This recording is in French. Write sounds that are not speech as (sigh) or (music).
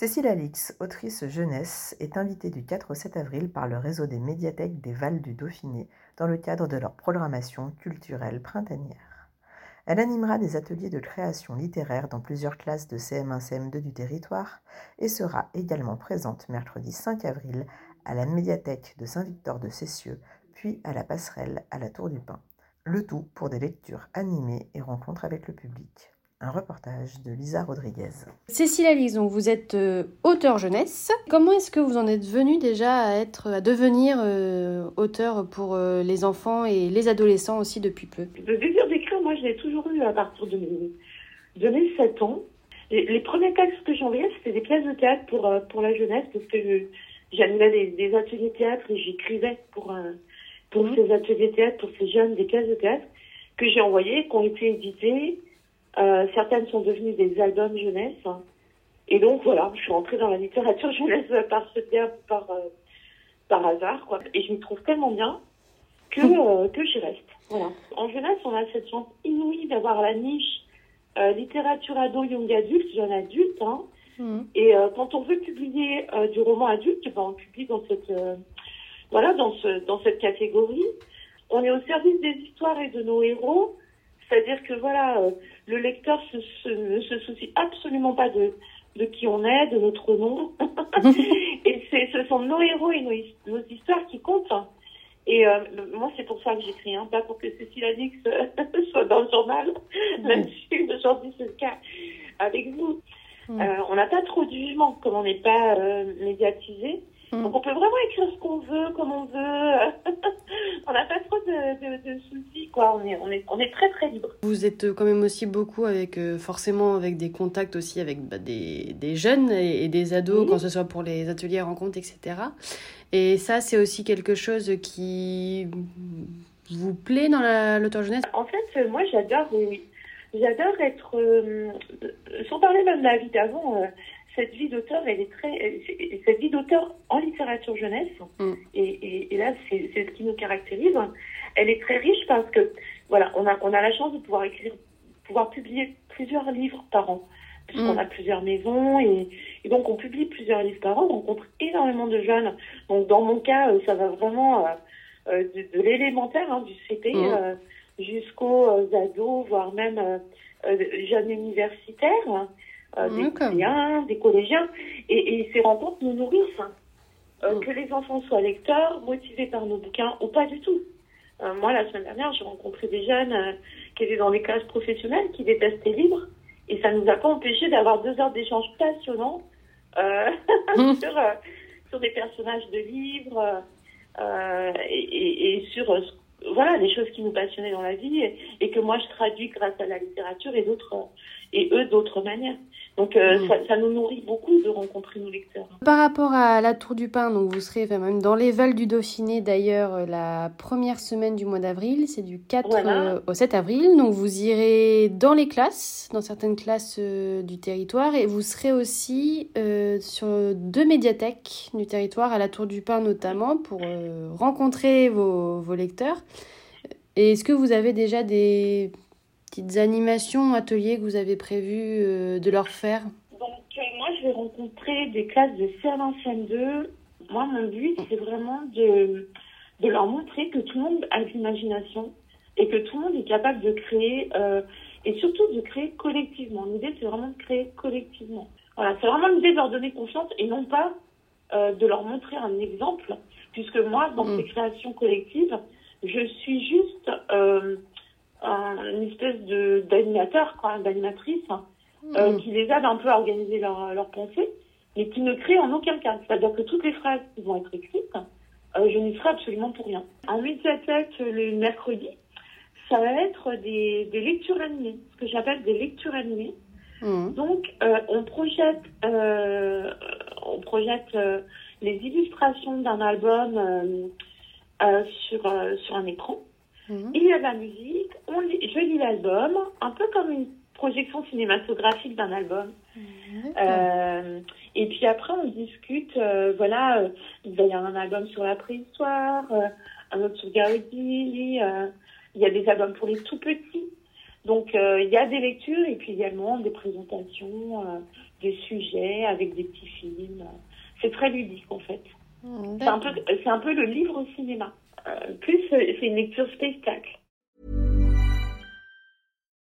Cécile Alix, autrice jeunesse, est invitée du 4 au 7 avril par le réseau des médiathèques des Vals du Dauphiné dans le cadre de leur programmation culturelle printanière. Elle animera des ateliers de création littéraire dans plusieurs classes de CM1-CM2 du territoire et sera également présente mercredi 5 avril à la médiathèque de Saint-Victor de Cessieux, puis à la passerelle à la Tour du Pin. Le tout pour des lectures animées et rencontres avec le public. Un reportage de Lisa Rodriguez. Cécile Alix, donc vous êtes euh, auteur jeunesse. Comment est-ce que vous en êtes venu déjà à être, à devenir euh, auteur pour euh, les enfants et les adolescents aussi depuis peu? Le désir d'écrire, moi, je l'ai toujours eu à partir de mes, de mes 7 ans. Les, les premiers textes que j'envoyais, c'était des pièces de théâtre pour, euh, pour la jeunesse, parce que j'animais des, des ateliers théâtre et j'écrivais pour, euh, pour ces ateliers théâtre, pour ces jeunes, des pièces de théâtre que j'ai envoyées, qui ont été éditées. Euh, certaines sont devenues des albums jeunesse. Et donc voilà, je suis rentrée dans la littérature (laughs) jeunesse par ce biais, par, euh, par hasard, quoi. Et je m'y trouve tellement bien que, (laughs) euh, que j'y reste. Voilà. En jeunesse, on a cette chance inouïe d'avoir la niche littérature ado, young adulte, jeune adulte. Hein. Mhm. Et quand on veut publier du roman adulte, ben, on publie dans cette, voilà, dans, ce, dans cette catégorie. On est au service des histoires et de nos héros. C'est-à-dire que voilà, euh, le lecteur se, se- ne se soucie absolument pas de, de qui on est, de notre nom. (laughs) et ce sont nos héros et nos, nos histoires qui comptent. Et euh, moi, c'est pour ça que j'écris, hein, pas pour que Cécile Alix euh, (laughs) soit dans le journal, même si aujourd'hui c'est le cas avec vous. Euh, on n'a pas trop de jugement, comme on n'est pas euh, médiatisé. Donc on peut vraiment écrire ce qu'on veut, comme on veut. on n'a pas trop de, de, de soucis, quoi. On est, on est, on est très très libre. Vous êtes quand même aussi beaucoup avec, euh, forcément, avec des contacts aussi avec bah, des, des jeunes et, et des ados, quand ce soit pour les ateliers, rencontres, etc. Et ça, c'est aussi quelque chose qui vous plaît dans la- l'auteur jeunesse? En fait, euh, moi j'adore, oui. J'adore être, euh, sans parler même de la vie d'avant, euh, cette vie d'auteur, elle est très, cette vie d'auteur en littérature jeunesse, Mm. et, et, et là c'est c'est ce qui nous caractérise. Elle est très riche parce que voilà, on a on a la chance de pouvoir écrire, pouvoir publier plusieurs livres par an, puisqu'on Mm. a plusieurs maisons et, et donc on publie plusieurs livres par an, on rencontre énormément de jeunes. Donc dans mon cas, euh, ça va vraiment euh, euh, de, de l'élémentaire, hein, du CP. Mm. euh, jusqu'aux ados, voire même jeunes universitaires, euh, des lycéens, des collégiens. Et, et ces rencontres nous nourrissent. hein. Euh, Mm. Que les enfants soient lecteurs, motivés par nos bouquins, ou pas du tout. Euh, moi, la semaine dernière, j'ai rencontré des jeunes euh, qui étaient dans des classes professionnelles, qui détestaient livres, et ça nous a pas empêché d'avoir deux heures d'échange passionnants euh, (laughs) sur, euh, sur des personnages de livres euh, et, et, et sur euh, voilà, des choses qui nous passionnaient dans la vie et, et que moi je traduis grâce à la littérature et d'autres et eux d'autres manières. Donc euh, Mm. ça, ça nous nourrit beaucoup de rencontrer nos lecteurs. Par rapport à la Tour du Pin, donc vous serez enfin, même dans les Vals du Dauphiné d'ailleurs euh, la première semaine du mois d'avril, c'est du 4 Voilà. euh, au 7 avril. Donc vous irez dans les classes, dans certaines classes euh, du territoire, et vous serez aussi euh, sur deux médiathèques du territoire, à la Tour du Pin notamment, pour euh, rencontrer vos, vos lecteurs. Et est-ce que vous avez déjà des petites animations, ateliers que vous avez prévu euh, de leur faire Donc euh, moi je vais rencontrer des classes de CM1, CM2. Moi mon but c'est vraiment de, de leur montrer que tout le monde a de l'imagination et que tout le monde est capable de créer euh, et surtout de créer collectivement. L'idée c'est vraiment de créer collectivement. Voilà, c'est vraiment l'idée de leur donner confiance et non pas euh, de leur montrer un exemple, puisque moi dans Mm. ces créations collectives, je suis juste euh, un- une espèce de d'animateur, quoi, d'animatrice. euh, Mhm. qui les aide un peu à organiser leur, leur pensée, mais qui ne crée en aucun cas. C'est-à-dire que toutes les phrases qui vont être écrites, euh, je n'y serai absolument pour rien. En médiathèque, le mercredi, ça va être des, des lectures animées, ce que j'appelle des lectures animées. Mhm. Donc, euh, on projette, euh, on projette euh, les illustrations d'un album euh, euh, sur, euh, sur un écran. Mhm. Il y a de la musique, on lit- je lis l'album, un peu comme une projection cinématographique d'un album. Euh, et puis après, on discute, euh, voilà, euh, il va y avoir un album sur la préhistoire, euh, un autre sur Gaudi, euh, il y a des albums pour les tout petits. Donc, il y a des lectures et puis également des présentations, des sujets avec des petits films. C'est très ludique, en fait. Mhm. C'est un peu, c'est un peu le livre au cinéma. Euh, plus, euh, c'est une lecture spectacle.